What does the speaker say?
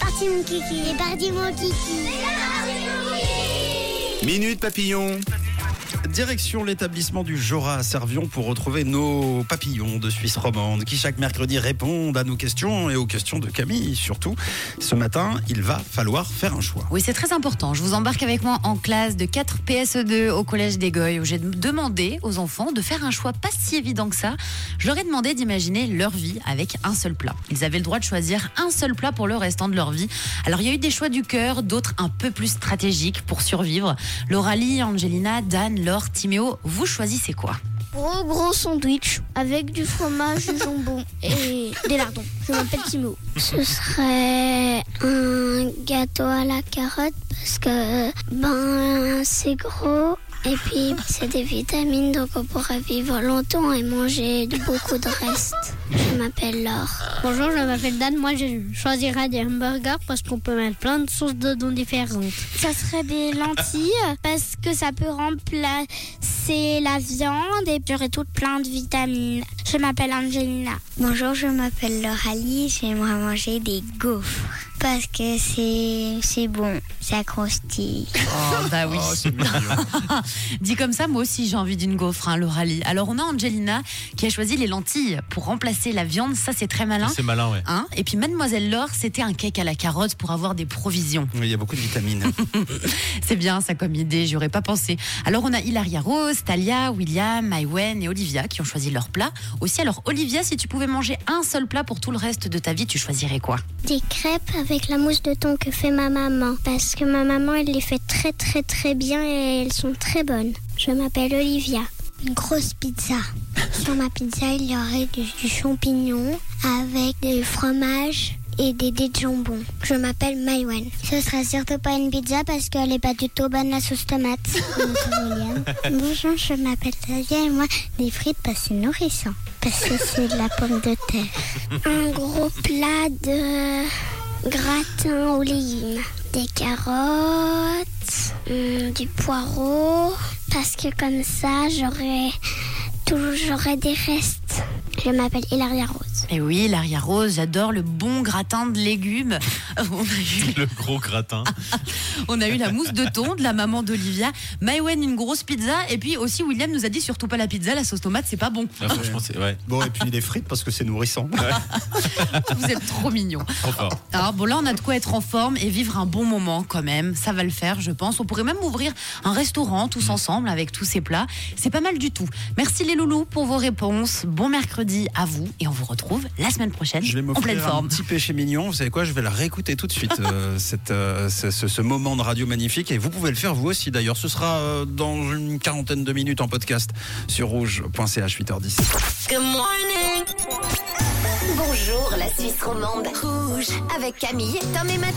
Parti mon kiki. C'est parti mon kiki. Minute papillon. Direction l'établissement du Jura à Servion pour retrouver nos papillons de Suisse romande qui chaque mercredi répondent à nos questions et aux questions de Camille surtout. Ce matin, il va falloir faire un choix. Oui, c'est très important. Je vous embarque avec moi en classe de 4 PSE2 au collège d'Egoy où j'ai demandé aux enfants de faire un choix pas si évident que ça. Je leur ai demandé d'imaginer leur vie avec un seul plat. Ils avaient le droit de choisir un seul plat pour le restant de leur vie. Alors il y a eu des choix du cœur, d'autres un peu plus stratégiques pour survivre. Lauralie, Angelina, Dan, Laure, Timéo, vous choisissez quoi? Gros gros sandwich avec du fromage, du jambon et des lardons. Je m'appelle Timo. Ce serait un gâteau à la carotte parce que ben c'est gros et puis c'est des vitamines donc on pourrait vivre longtemps et manger beaucoup de reste. Je m'appelle Laure. Bonjour, je m'appelle Dan. Moi, je choisirais des hamburgers parce qu'on peut mettre plein de sauces dedans différentes. Ça serait des lentilles parce que ça peut remplacer la viande et j'aurais toutes plein de vitamines. Je m'appelle Angelina. Bonjour, je m'appelle Lauralie. J'aimerais manger des gaufres parce que c'est c'est bon, ça croustille. Oh, bah oui. Oh, c'est. Dit comme ça, moi aussi j'ai envie d'une gaufre, hein, Lauralie. Alors on a Angelina qui a choisi les lentilles pour remplacer la viande. Ça, c'est très malin. C'est malin, ouais. Hein? Et puis Mademoiselle Laure, c'était un cake à la carotte pour avoir des provisions. Oui, il y a beaucoup de vitamines. C'est bien ça comme idée, j'y aurais pas pensé. Alors on a Hilaria Rose, Talia, William, Maïwen et Olivia qui ont choisi leur plat. Aussi alors Olivia, si tu pouvais manger un seul plat pour tout le reste de ta vie, tu choisirais quoi? Des crêpes avec la mousse de thon que fait ma maman. Parce que ma maman, elle les fait très très très bien et elles sont très bonnes. Je m'appelle Olivia. Une grosse pizza. Sur ma pizza, il y aurait du, du champignon avec du fromage et des dés de jambon. Je m'appelle Maïwen. Ce sera surtout pas une pizza parce qu'elle est pas du tout bonne la sauce tomate. Bonjour, je m'appelle Talia et moi, des frites parce que c'est nourrissant. Parce que c'est de la pomme de terre. Un gros plat de gratin aux légumes. Des carottes, hum, du poireau. Parce que comme ça, j'aurai des restes. Je m'appelle Hilaria Rose. Et oui, Hilaria Rose, j'adore le bon gratin de légumes. On a eu Le gros gratin. On a eu la mousse de thon de la maman d'Olivia, Maïwen une grosse pizza et puis aussi William nous a dit surtout pas la pizza, la sauce tomate c'est pas bon. Ah, franchement, c'est ouais, Bon, et puis les frites parce que c'est nourrissant. Vous êtes trop mignons. trop fort. Alors bon là on a de quoi être en forme et vivre un bon moment quand même, ça va le faire je pense. On pourrait même ouvrir un restaurant tous ensemble avec tous ces plats, c'est pas mal du tout. Merci les loulous pour vos réponses, bon mercredi à vous et on vous retrouve la semaine prochaine Je vais en pleine m'offrir un forme. petit péché mignon. Vous savez quoi Je vais la réécouter tout de suite, euh, cette, euh, ce, ce- ce moment de radio magnifique. Et vous pouvez le faire vous aussi d'ailleurs. Ce sera euh, dans une quarantaine de minutes en podcast sur rouge.ch 8h10. Good morning. Bonjour la Suisse romande. Rouge avec Camille, Tom et Mathieu.